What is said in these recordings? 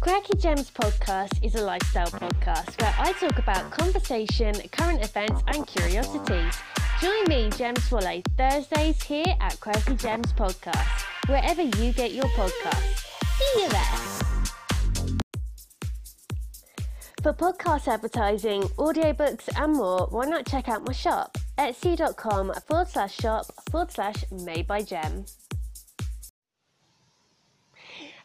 Quirky Gems podcast is a lifestyle podcast where I talk about conversation, current events, and curiosities. Join me, Gem Swallow, Thursdays here at Quirky Gems podcast, wherever you get your podcasts. See you there. For podcast advertising, audiobooks, and more, why not check out my shop, etsy.com forward slash shop forward slash made by Gem.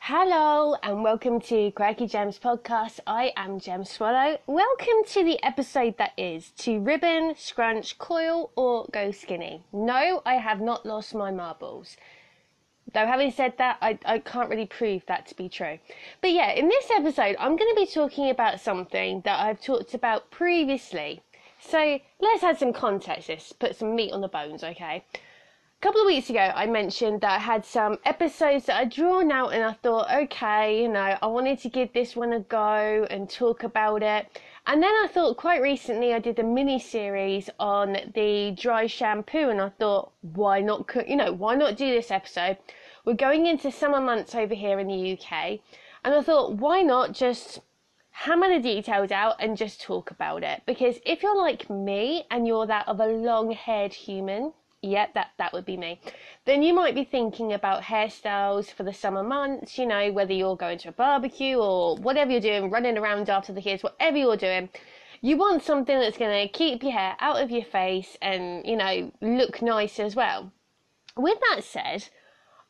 Hello and welcome to Quirky Gems podcast. I am Gem Swallow. Welcome to the episode that is to ribbon, scrunch, coil, or go skinny. No, I have not lost my marbles. Though having said that, I, I can't really prove that to be true. But yeah, in this episode, I'm going to be talking about something that I've talked about previously. So let's add some context, let's put some meat on the bones, okay? A couple of weeks ago, I mentioned that I had some episodes that I'd drawn out, and I thought, okay, you know, I wanted to give this one a go and talk about it. And then I thought, quite recently, I did a mini series on the dry shampoo, and I thought, why not, you know, why not do this episode? We're going into summer months over here in the UK, and I thought, why not just hammer the details out and just talk about it? Because if you're like me and you're that of a long haired human, Yep, that, that would be me. Then you might be thinking about hairstyles for the summer months, you know, whether you're going to a barbecue or whatever you're doing, running around after the kids, whatever you're doing. You want something that's going to keep your hair out of your face and, you know, look nice as well. With that said,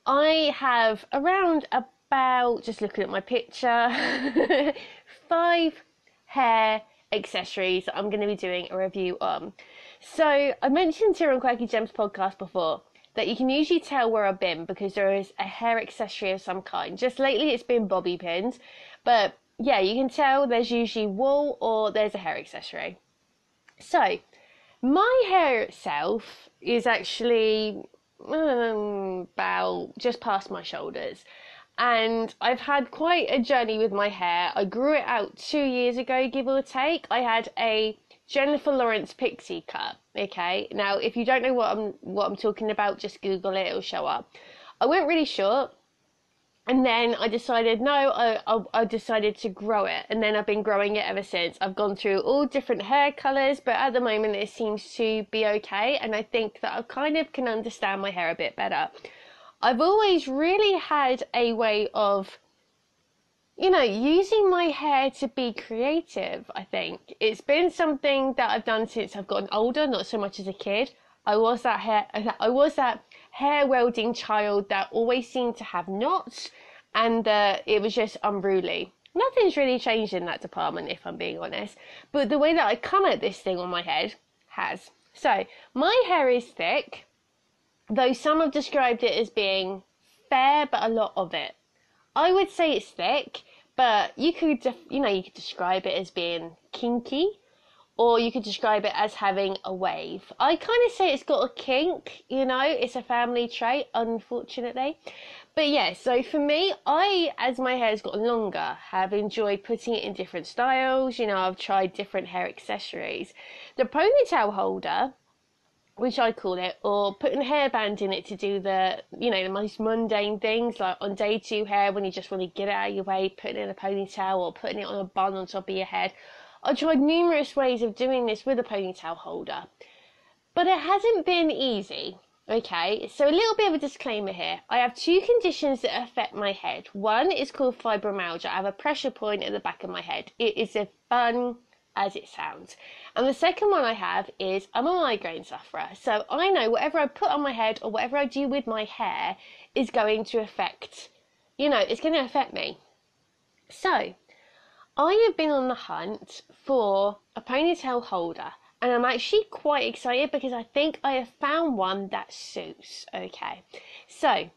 I have around about, just looking at my picture, five hair accessories that I'm going to be doing a review on. So I mentioned here on Quirky Gems podcast before that you can usually tell where I've been because there is a hair accessory of some kind. Just lately it's been bobby pins, but yeah, you can tell there's usually wool or there's a hair accessory. So my hair itself is actually um, about just past my shoulders. And I've had quite a journey with my hair. I grew it out two years ago, give or take. I had a Jennifer Lawrence pixie cut. Okay, now if you don't know what I'm what I'm talking about, just Google it; it'll show up. I went really short, and then I decided no, I, I, I decided to grow it, and then I've been growing it ever since. I've gone through all different hair colors, but at the moment it seems to be okay, and I think that I kind of can understand my hair a bit better. I've always really had a way of you know, using my hair to be creative, I think. It's been something that I've done since I've gotten older, not so much as a kid. I was that hair, I was that hair welding child that always seemed to have knots and uh, it was just unruly. Nothing's really changed in that department, if I'm being honest. But the way that I come at this thing on my head has. So, my hair is thick, though some have described it as being fair, but a lot of it I would say it's thick, but you could, def- you know, you could describe it as being kinky, or you could describe it as having a wave. I kind of say it's got a kink, you know, it's a family trait, unfortunately. But yeah, so for me, I, as my hair's gotten longer, have enjoyed putting it in different styles. You know, I've tried different hair accessories. The ponytail holder which I call it, or putting a hairband in it to do the, you know, the most mundane things, like on day two hair when you just want to get it out of your way, putting in a ponytail or putting it on a bun on top of your head. I tried numerous ways of doing this with a ponytail holder, but it hasn't been easy. Okay, so a little bit of a disclaimer here. I have two conditions that affect my head. One is called fibromyalgia. I have a pressure point at the back of my head. It is as fun as it sounds. And the second one I have is I'm a migraine sufferer. So I know whatever I put on my head or whatever I do with my hair is going to affect, you know, it's going to affect me. So I have been on the hunt for a ponytail holder. And I'm actually quite excited because I think I have found one that suits. Okay. So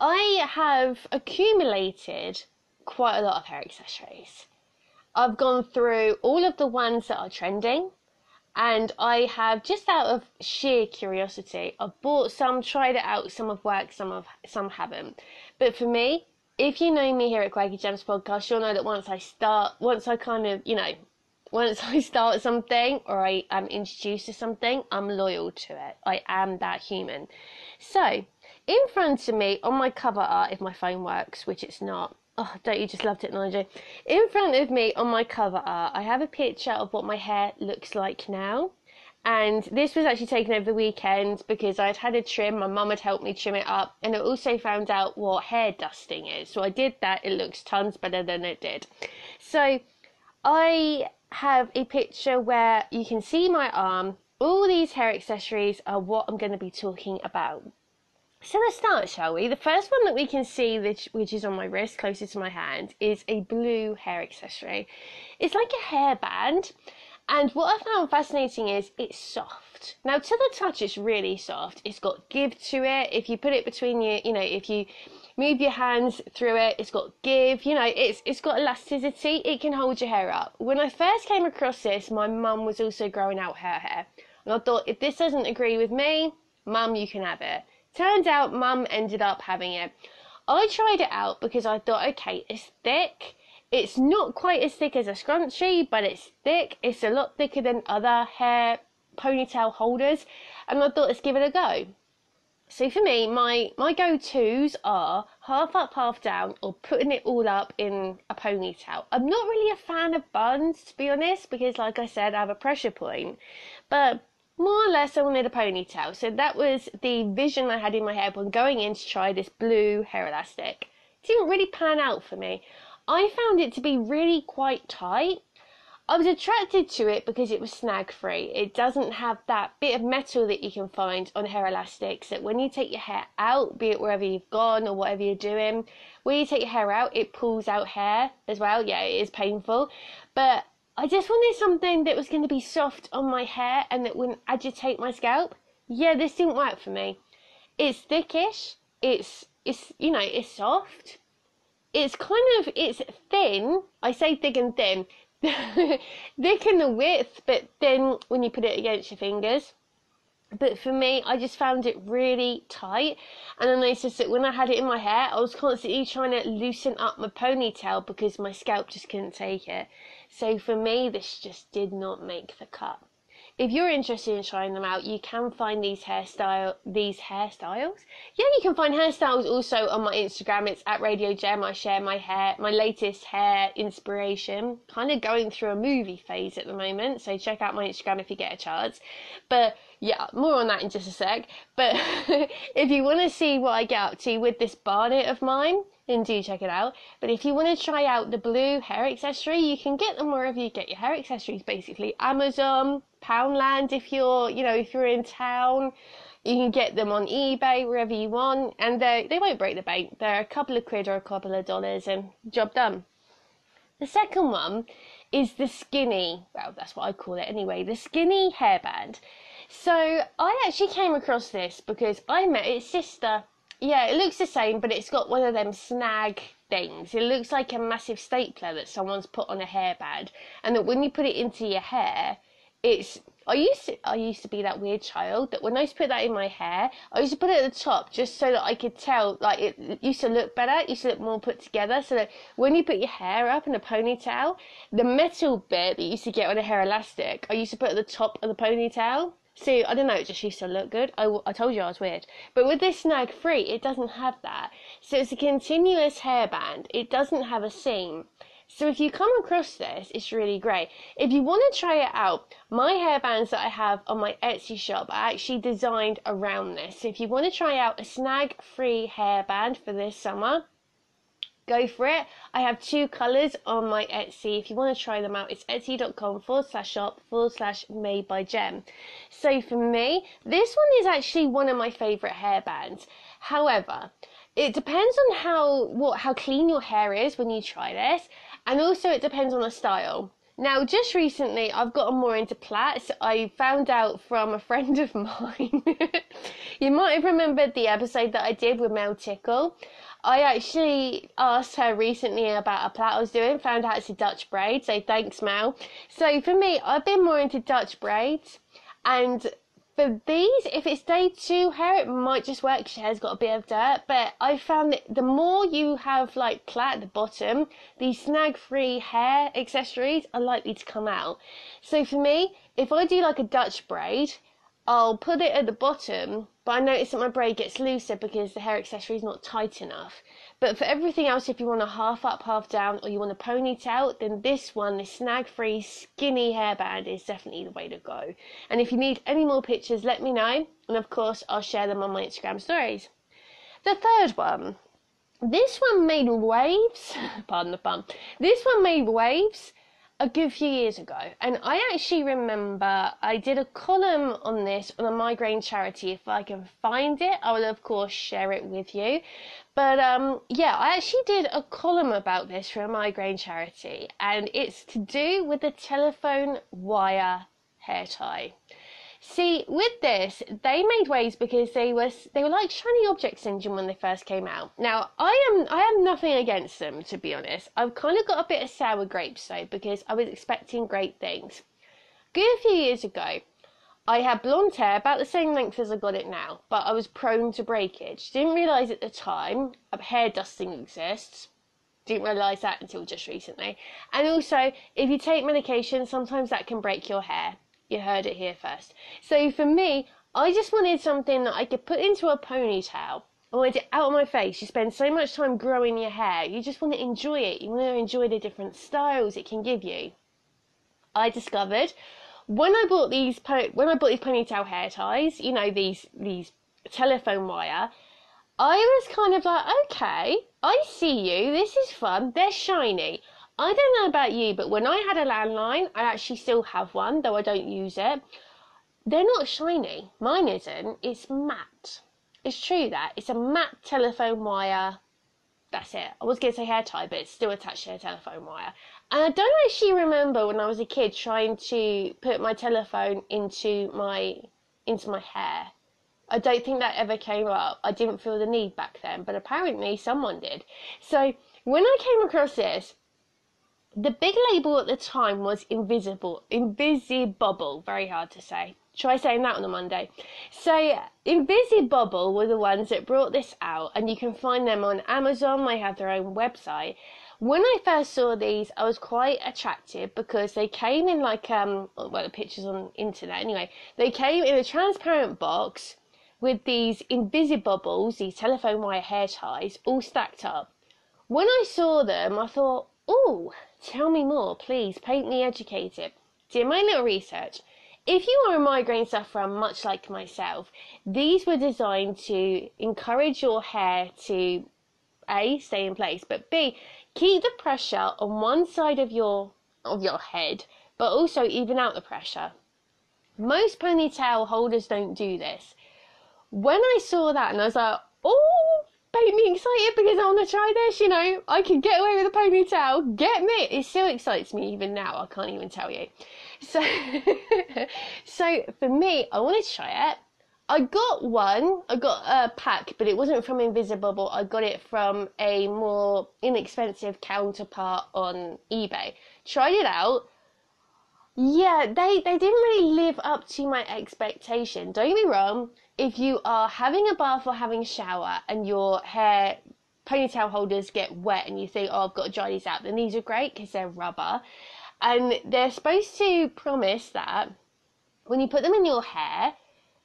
I have accumulated quite a lot of hair accessories. I've gone through all of the ones that are trending and I have just out of sheer curiosity, I've bought some, tried it out, some have worked, some have some haven't. But for me, if you know me here at Quirky Gems podcast, you'll know that once I start, once I kind of, you know, once I start something or I am introduced to something, I'm loyal to it. I am that human. So, in front of me on my cover art, if my phone works, which it's not, Oh, don't you just love technology? In front of me on my cover art, I have a picture of what my hair looks like now. And this was actually taken over the weekend because I'd had a trim, my mum had helped me trim it up, and I also found out what hair dusting is. So I did that, it looks tons better than it did. So I have a picture where you can see my arm. All these hair accessories are what I'm going to be talking about. So let's start, shall we? The first one that we can see, which, which is on my wrist, closer to my hand, is a blue hair accessory. It's like a hairband, and what I found fascinating is it's soft. Now, to the touch, it's really soft. It's got give to it. If you put it between your, you know, if you move your hands through it, it's got give. You know, it's it's got elasticity. It can hold your hair up. When I first came across this, my mum was also growing out her hair, and I thought if this doesn't agree with me, mum, you can have it. Turns out mum ended up having it. I tried it out because I thought, okay, it's thick. It's not quite as thick as a scrunchie, but it's thick. It's a lot thicker than other hair ponytail holders. And I thought, let's give it a go. So for me, my, my go-tos are half up, half down, or putting it all up in a ponytail. I'm not really a fan of buns, to be honest, because like I said, I have a pressure point. But more or less I wanted a ponytail. So that was the vision I had in my head when going in to try this blue hair elastic. It didn't really pan out for me. I found it to be really quite tight. I was attracted to it because it was snag free. It doesn't have that bit of metal that you can find on hair elastics that when you take your hair out, be it wherever you've gone or whatever you're doing, when you take your hair out, it pulls out hair as well. Yeah, it is painful. But I just wanted something that was going to be soft on my hair and that wouldn't agitate my scalp. Yeah, this didn't work for me. It's thickish. It's it's you know it's soft. It's kind of it's thin. I say thick and thin. thick in the width, but thin when you put it against your fingers. But for me, I just found it really tight. And I noticed that when I had it in my hair, I was constantly trying to loosen up my ponytail because my scalp just couldn't take it. So for me, this just did not make the cut. If you're interested in trying them out, you can find these hairstyle these hairstyles. Yeah, you can find hairstyles also on my Instagram. It's at Radio Gem. I share my hair, my latest hair inspiration. Kind of going through a movie phase at the moment, so check out my Instagram if you get a chance. But yeah, more on that in just a sec. But if you want to see what I get up to with this barnet of mine, then do check it out. But if you want to try out the blue hair accessory, you can get them wherever you get your hair accessories, basically. Amazon, Poundland if you're, you know, if you're in town. You can get them on eBay, wherever you want, and they they won't break the bank. They're a couple of quid or a couple of dollars, and job done. The second one is the skinny, well, that's what I call it anyway, the skinny hairband. So I actually came across this because I met its sister yeah, it looks the same, but it's got one of them snag things. It looks like a massive stapler that someone's put on a hairband, and that when you put it into your hair, it's. I used to, I used to be that weird child that when I used to put that in my hair, I used to put it at the top just so that I could tell, like it used to look better, it used to look more put together. So that when you put your hair up in a ponytail, the metal bit that you used to get on a hair elastic, I used to put at the top of the ponytail. See, I don't know, it just used to look good. I, I told you I was weird. But with this snag free, it doesn't have that. So it's a continuous hairband. It doesn't have a seam. So if you come across this, it's really great. If you want to try it out, my hairbands that I have on my Etsy shop are actually designed around this. So if you want to try out a snag free hairband for this summer, go for it. I have two colours on my Etsy. If you want to try them out, it's etsy.com forward slash shop forward slash made by gem. So for me, this one is actually one of my favourite hairbands. However, it depends on how what how clean your hair is when you try this, and also it depends on the style. Now, just recently, I've gotten more into plaits. I found out from a friend of mine. you might have remembered the episode that I did with Mel Tickle. I actually asked her recently about a plait I was doing, found out it's a Dutch braid, so thanks Mel. So for me, I've been more into Dutch braids, and for these, if it's day two hair, it might just work because your hair's got a bit of dirt. But I found that the more you have like plait at the bottom, these snag-free hair accessories are likely to come out. So for me, if I do like a Dutch braid, I'll put it at the bottom, but I notice that my braid gets looser because the hair accessory is not tight enough. But for everything else, if you want a half up, half down, or you want a ponytail, then this one, this snag free skinny hairband, is definitely the way to go. And if you need any more pictures, let me know. And of course, I'll share them on my Instagram stories. The third one. This one made waves. Pardon the pun. This one made waves a good few years ago, and I actually remember I did a column on this on a migraine charity. If I can find it, I will of course share it with you. But um, yeah, I actually did a column about this for a migraine charity, and it's to do with the telephone wire hair tie. See, with this, they made waves because they were they were like shiny object syndrome when they first came out. Now, I am I have nothing against them to be honest. I've kind of got a bit of sour grapes though because I was expecting great things. Good few years ago, I had blonde hair about the same length as I got it now, but I was prone to breakage. Didn't realise at the time uh, hair dusting exists. Didn't realise that until just recently. And also, if you take medication, sometimes that can break your hair. You heard it here first. So for me, I just wanted something that I could put into a ponytail. I wanted it out of my face. You spend so much time growing your hair. You just want to enjoy it. You want to enjoy the different styles it can give you. I discovered when I bought these when I bought these ponytail hair ties, you know these these telephone wire, I was kind of like, okay, I see you. This is fun. They're shiny. I don't know about you, but when I had a landline, I actually still have one, though I don't use it. They're not shiny. Mine isn't. It's matte. It's true that. It's a matte telephone wire. That's it. I was going to say hair tie, but it's still attached to a telephone wire. And I don't actually remember when I was a kid trying to put my telephone into my into my hair. I don't think that ever came up. I didn't feel the need back then, but apparently someone did. So when I came across this, the big label at the time was invisible, Invisibobble. Very hard to say. Try saying that on a Monday. So, Invisibobble were the ones that brought this out, and you can find them on Amazon. They have their own website. When I first saw these, I was quite attracted because they came in like um, well, the pictures on internet anyway. They came in a transparent box with these Invisibobbles, these telephone wire hair ties, all stacked up. When I saw them, I thought, oh, Tell me more, please. Paint me educated. Did my little research. If you are a migraine sufferer, much like myself, these were designed to encourage your hair to A, stay in place, but B, keep the pressure on one side of your of your head, but also even out the pressure. Most ponytail holders don't do this. When I saw that and I was like, oh made me excited because I want to try this. You know, I can get away with a ponytail. Get me! It still excites me even now. I can't even tell you. So, so for me, I wanted to try it. I got one. I got a pack, but it wasn't from Invisibobble. I got it from a more inexpensive counterpart on eBay. Tried it out. Yeah, they they didn't really live up to my expectation. Don't get me wrong if you are having a bath or having a shower and your hair ponytail holders get wet and you think, oh, I've got to dry these out, then these are great because they're rubber. And they're supposed to promise that when you put them in your hair,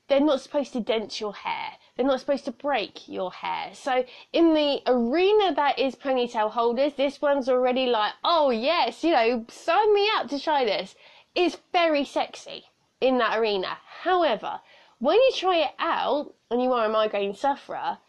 they're not supposed to dent your hair. They're not supposed to break your hair. So in the arena that is ponytail holders, this one's already like, oh yes, you know, sign me up to try this. It's very sexy in that arena. However, when you try it out and you are a migraine sufferer,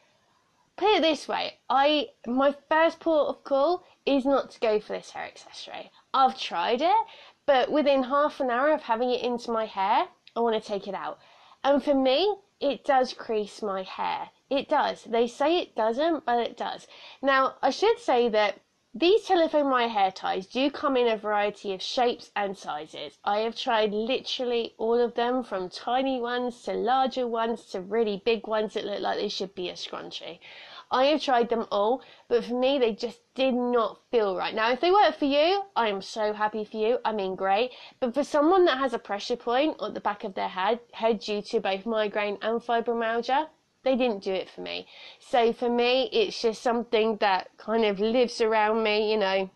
put it this way: I my first port of call is not to go for this hair accessory. I've tried it, but within half an hour of having it into my hair, I want to take it out. And for me, it does crease my hair. It does. They say it doesn't, but it does. Now, I should say that these telephone wire hair ties do come in a variety of shapes and sizes. I have tried literally all of them from tiny ones to larger ones to really big ones that look like they should be a scrunchie. I have tried them all, but for me, they just did not feel right. Now, if they work for you, I am so happy for you. I mean, great. But for someone that has a pressure point at the back of their head, head due to both migraine and fibromyalgia, they didn't do it for me. So for me, it's just something that kind of lives around me, you know.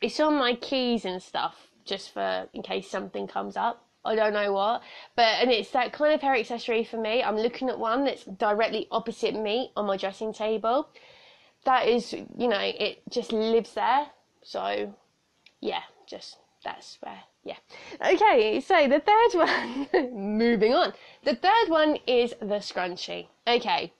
It's on my keys and stuff, just for in case something comes up. I don't know what, but and it's that kind of hair accessory for me. I'm looking at one that's directly opposite me on my dressing table. That is, you know, it just lives there. So, yeah, just that's where, yeah. Okay, so the third one, moving on. The third one is the scrunchie. Okay.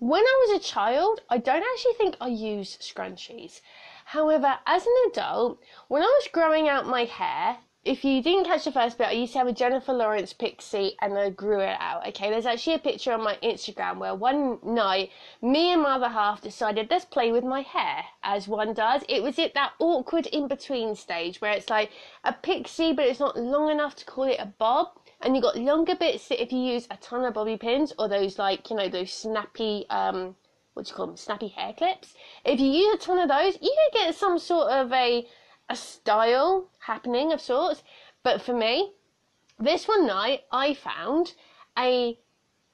When I was a child, I don't actually think I used scrunchies. However, as an adult, when I was growing out my hair, if you didn't catch the first bit, I used to have a Jennifer Lawrence pixie and I grew it out. Okay, there's actually a picture on my Instagram where one night me and my other half decided let's play with my hair, as one does. It was at that awkward in between stage where it's like a pixie, but it's not long enough to call it a bob. And you got longer bits if you use a ton of bobby pins or those like you know those snappy um what do you call them snappy hair clips. If you use a ton of those, you can get some sort of a a style happening of sorts. But for me, this one night I found a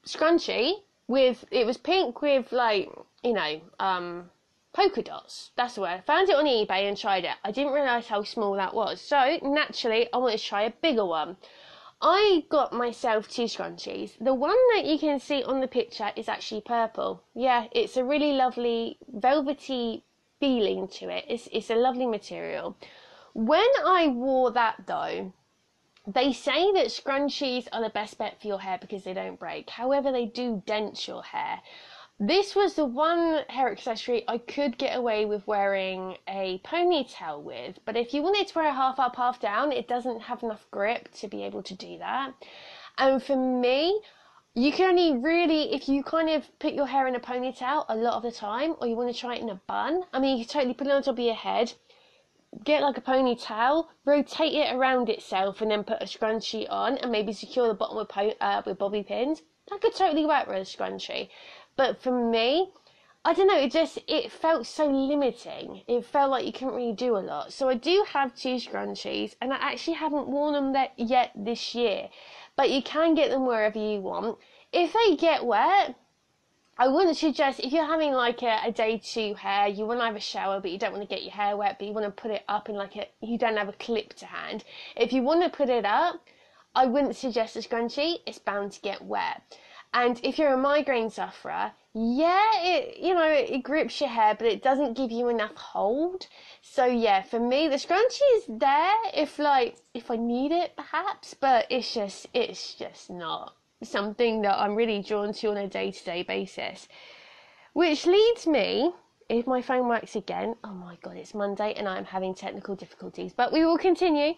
scrunchie with it was pink with like you know um polka dots. That's the word. I found it on eBay and tried it. I didn't realise how small that was. So naturally I wanted to try a bigger one. I got myself two scrunchies. The one that you can see on the picture is actually purple. Yeah, it's a really lovely velvety feeling to it. It's, it's a lovely material. When I wore that though, they say that scrunchies are the best bet for your hair because they don't break. However, they do dent your hair. This was the one hair accessory I could get away with wearing a ponytail with, but if you wanted to wear a half up, half down, it doesn't have enough grip to be able to do that. And for me, you can only really, if you kind of put your hair in a ponytail a lot of the time, or you want to try it in a bun, I mean, you can totally put it on top of your head, get like a ponytail, rotate it around itself, and then put a scrunchie on, and maybe secure the bottom with, po- uh, with bobby pins. That could totally work with a scrunchie. But for me, I don't know, it just it felt so limiting. It felt like you couldn't really do a lot. So I do have two scrunchies and I actually haven't worn them yet this year. But you can get them wherever you want. If they get wet, I wouldn't suggest if you're having like a, a day two hair, you want to have a shower, but you don't want to get your hair wet, but you want to put it up in like a, you don't have a clip to hand. If you want to put it up, I wouldn't suggest a scrunchie. It's bound to get wet. And if you're a migraine sufferer, yeah, it you know it grips your hair, but it doesn't give you enough hold. So yeah, for me, the scrunchie is there if like if I need it, perhaps, but it's just it's just not something that I'm really drawn to on a day to day basis. Which leads me, if my phone works again, oh my god, it's Monday and I'm having technical difficulties, but we will continue.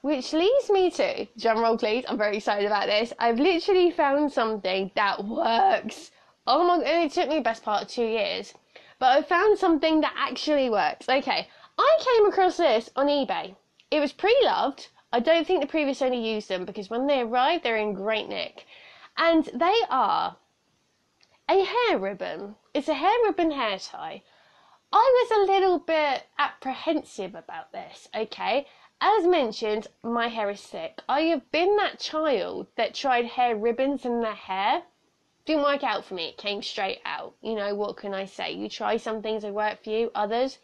Which leads me to, drum roll please, I'm very excited about this. I've literally found something that works. Oh my, god, it took me the best part of two years. But I found something that actually works. Okay, I came across this on eBay. It was pre-loved. I don't think the previous owner used them because when they arrived, they're in great nick. And they are a hair ribbon. It's a hair ribbon hair tie. I was a little bit apprehensive about this, okay? As mentioned, my hair is thick. I have been that child that tried hair ribbons in their hair. Didn't work out for me. It came straight out. You know, what can I say? You try some things that work for you, others,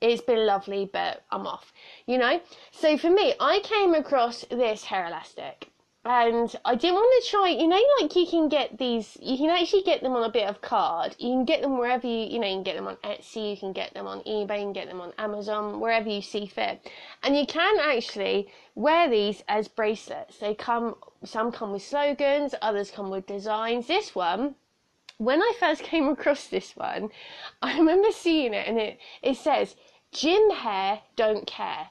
it's been lovely, but I'm off. You know? So for me, I came across this hair elastic and I didn't want to try. You know, like you can get these. You can actually get them on a bit of card. You can get them wherever you. You know, you can get them on Etsy. You can get them on eBay. You can get them on Amazon. Wherever you see fit. And you can actually wear these as bracelets. They come. Some come with slogans. Others come with designs. This one. When I first came across this one, I remember seeing it and it, it says, Gym hair don't care.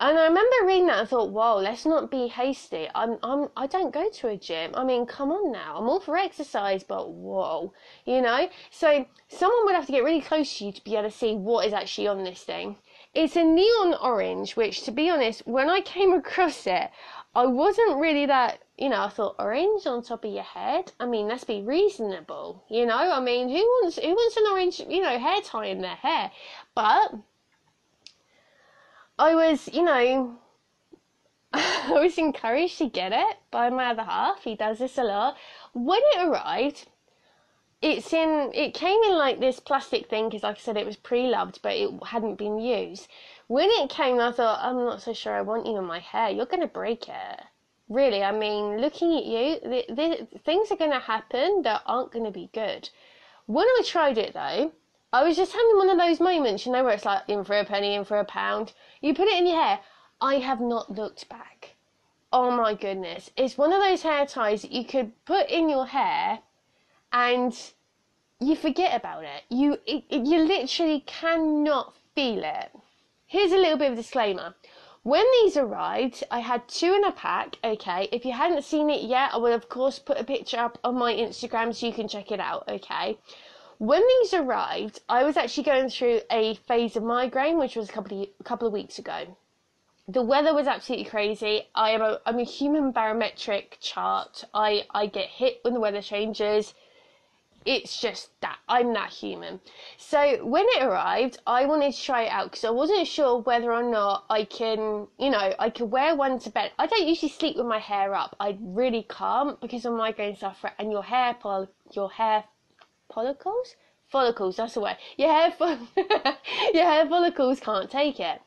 And I remember reading that and thought, whoa, let's not be hasty. I'm, I'm, I don't go to a gym. I mean, come on now. I'm all for exercise, but whoa, you know? So someone would have to get really close to you to be able to see what is actually on this thing. It's a neon orange, which to be honest, when I came across it, I wasn't really that, you know, I thought orange on top of your head. I mean, let's be reasonable, you know? I mean, who wants, who wants an orange, you know, hair tie in their hair? But I was, you know, I was encouraged to get it by my other half. He does this a lot. When it arrived, it's in it came in like this plastic thing because like i said it was pre-loved but it hadn't been used when it came i thought i'm not so sure i want you in my hair you're going to break it really i mean looking at you the, the, things are going to happen that aren't going to be good when i tried it though i was just having one of those moments you know where it's like in for a penny in for a pound you put it in your hair i have not looked back oh my goodness it's one of those hair ties that you could put in your hair and you forget about it. You it, you literally cannot feel it. Here's a little bit of disclaimer. When these arrived, I had two in a pack. Okay, if you hadn't seen it yet, I will of course put a picture up on my Instagram so you can check it out. Okay. When these arrived, I was actually going through a phase of migraine, which was a couple of, a couple of weeks ago. The weather was absolutely crazy. I am a I'm a human barometric chart. I I get hit when the weather changes it's just that I'm that human. So when it arrived, I wanted to try it out because I wasn't sure whether or not I can, you know, I could wear one to bed. I don't usually sleep with my hair up. I really can't because of migraine sufferer and your hair pol- your hair follicles follicles. That's the way. Your hair fo- your hair follicles can't take it.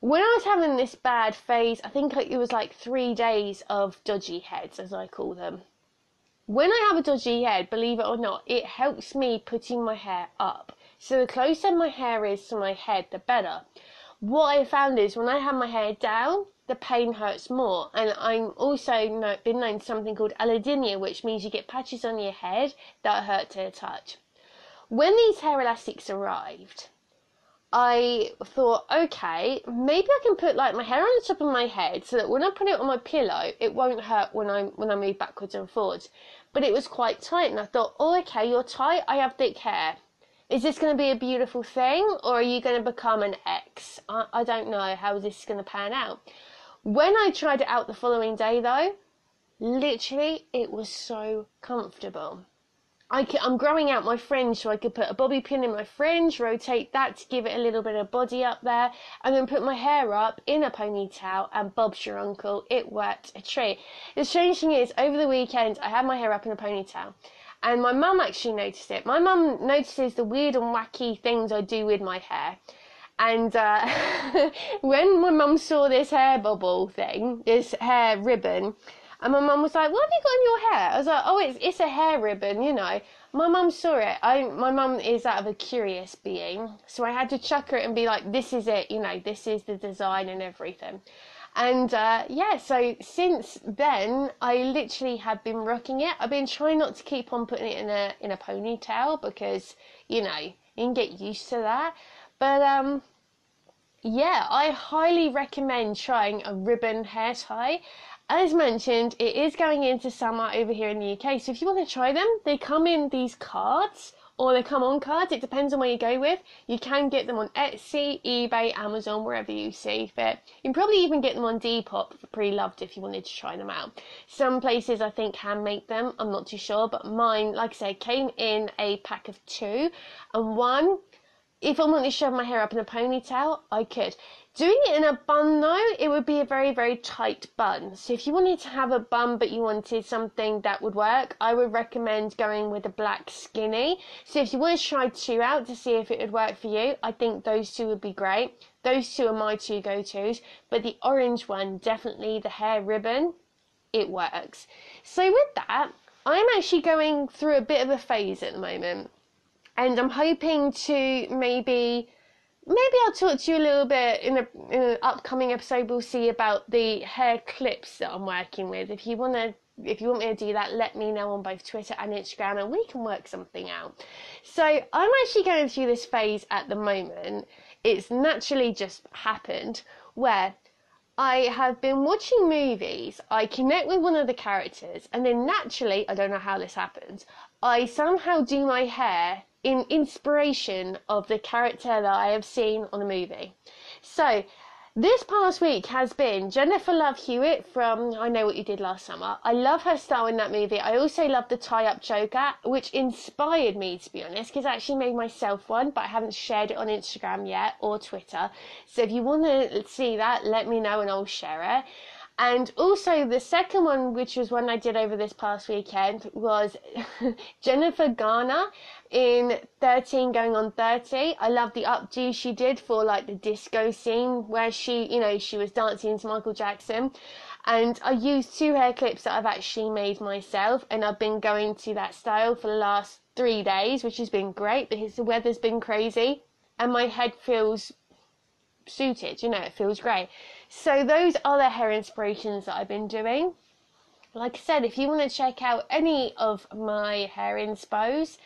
When I was having this bad phase, I think it was like three days of dodgy heads, as I call them when I have a dodgy head, believe it or not, it helps me putting my hair up. So the closer my hair is to my head, the better. What I found is when I have my hair down, the pain hurts more. And I'm also know, been known something called allodynia, which means you get patches on your head that hurt to the touch. When these hair elastics arrived, I thought, okay, maybe I can put like my hair on the top of my head so that when I put it on my pillow, it won't hurt when I when I move backwards and forwards but it was quite tight. And I thought, oh, okay, you're tight. I have thick hair. Is this going to be a beautiful thing, or are you going to become an ex? I, I don't know how this is going to pan out. When I tried it out the following day, though, literally, it was so comfortable. I am growing out my fringe so I could put a bobby pin in my fringe, rotate that to give it a little bit of body up there, and then put my hair up in a ponytail and Bob's your uncle. It worked a treat. The strange thing is, over the weekend, I had my hair up in a ponytail. And my mum actually noticed it. My mum notices the weird and wacky things I do with my hair. And uh, when my mum saw this hair bubble thing, this hair ribbon, and my mum was like, "What have you got in your hair?" I was like, "Oh, it's it's a hair ribbon, you know." My mum saw it. I my mum is that of a curious being, so I had to chuck her it and be like, "This is it, you know. This is the design and everything." And uh, yeah, so since then, I literally have been rocking it. I've been trying not to keep on putting it in a in a ponytail because you know you can get used to that. But um, yeah, I highly recommend trying a ribbon hair tie as mentioned, it is going into summer over here in the UK. So if you want to try them, they come in these cards or they come on cards. It depends on where you go with. You can get them on Etsy, eBay, Amazon, wherever you see fit. You can probably even get them on Depop for pre-loved if you wanted to try them out. Some places I think can make them. I'm not too sure, but mine, like I said, came in a pack of two, and one. If I wanted to shove my hair up in a ponytail, I could. Doing it in a bun though, it would be a very, very tight bun. So if you wanted to have a bun but you wanted something that would work, I would recommend going with a black skinny. So if you want to try two out to see if it would work for you, I think those two would be great. Those two are my two go-tos, but the orange one, definitely the hair ribbon, it works. So with that, I'm actually going through a bit of a phase at the moment. And I'm hoping to maybe maybe I'll talk to you a little bit in, an upcoming episode. We'll see about the hair clips that I'm working with. If you want to, if you want me to do that, let me know on both Twitter and Instagram, and we can work something out. So I'm actually going through this phase at the moment. It's naturally just happened where I have been watching movies, I connect with one of the characters, and then naturally, I don't know how this happens, I somehow do my hair in inspiration of the character that I have seen on the movie. So, this past week has been Jennifer Love Hewitt from I Know What You Did Last Summer. I love her style in that movie. I also love the tie up Joker, which inspired me to be honest, because I actually made myself one, but I haven't shared it on Instagram yet or Twitter. So if you want to see that, let me know and I'll share it. And also the second one, which was one I did over this past weekend, was Jennifer Garner in 13 going on 30. I love the updo she did for like the disco scene where she, you know, she was dancing to Michael Jackson. And I used two hair clips that I've actually made myself, and I've been going to that style for the last three days, which has been great because the weather's been crazy and my head feels suited, you know, it feels great. So those are the hair inspirations that I've been doing. Like I said, if you want to check out any of my hair inspos,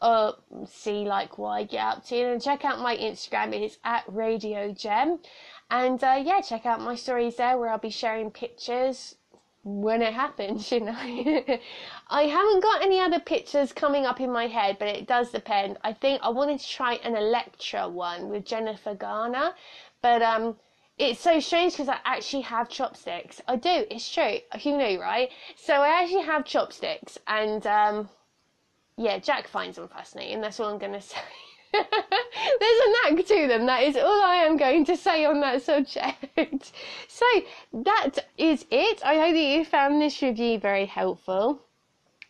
or see like what I get up to, then check out my Instagram. It's at Radio Gem, and uh, yeah, check out my stories there where I'll be sharing pictures when it happens. You know, I haven't got any other pictures coming up in my head, but it does depend. I think I wanted to try an Elektra one with Jennifer Garner, but um it's so strange because I actually have chopsticks. I do, it's true. You know, right? So I actually have chopsticks, and um, yeah, Jack finds them fascinating. That's all I'm going to say. There's a knack to them. That is all I am going to say on that subject. so that is it. I hope that you found this review very helpful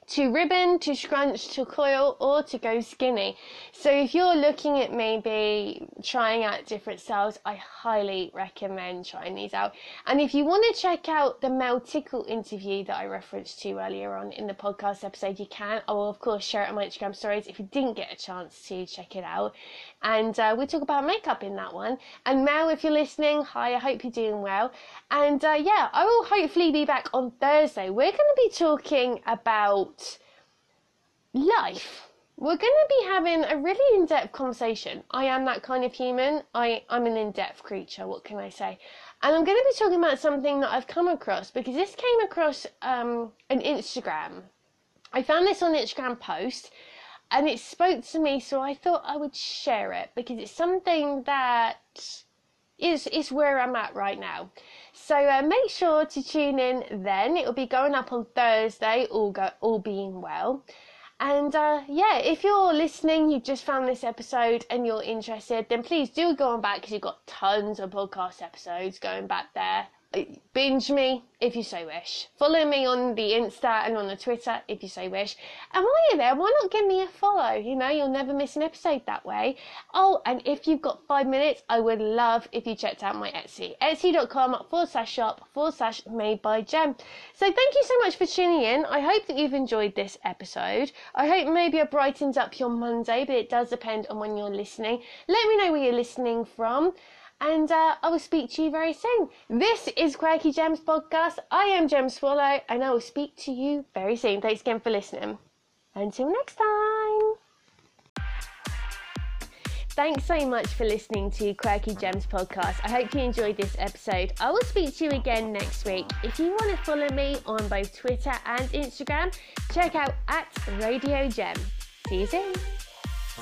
to ribbon, to scrunch, to coil, or to go skinny. So if you're looking at maybe trying out different styles, I highly recommend trying these out. And if you want to check out the Mel Tickle interview that I referenced to earlier on in the podcast episode, you can. I will of course share it on my Instagram stories if you didn't get a chance to check it out. And uh, we talk about makeup in that one. And Mel, if you're listening, hi, I hope you're doing well. And uh, yeah, I will hopefully be back on Thursday. We're going to be talking about life. We're going to be having a really in depth conversation. I am that kind of human. I, I'm an in depth creature, what can I say? And I'm going to be talking about something that I've come across because this came across um, an Instagram. I found this on Instagram post and it spoke to me, so I thought I would share it because it's something that is is where I'm at right now. So uh, make sure to tune in then. It will be going up on Thursday, all go all being well. And uh, yeah, if you're listening, you've just found this episode and you're interested, then please do go on back because you've got tons of podcast episodes going back there binge me if you so wish. Follow me on the Insta and on the Twitter if you so wish. And while you're there, why not give me a follow? You know, you'll never miss an episode that way. Oh, and if you've got five minutes, I would love if you checked out my Etsy. Etsy.com forward slash shop forward slash made by Gem. So thank you so much for tuning in. I hope that you've enjoyed this episode. I hope maybe it brightens up your Monday, but it does depend on when you're listening. Let me know where you're listening from and uh, I will speak to you very soon. This is Quirky Gems Podcast. I am Gem Swallow, and I will speak to you very soon. Thanks again for listening. Until next time. Thanks so much for listening to Quirky Gems Podcast. I hope you enjoyed this episode. I will speak to you again next week. If you want to follow me on both Twitter and Instagram, check out at Radio Gem. See you soon.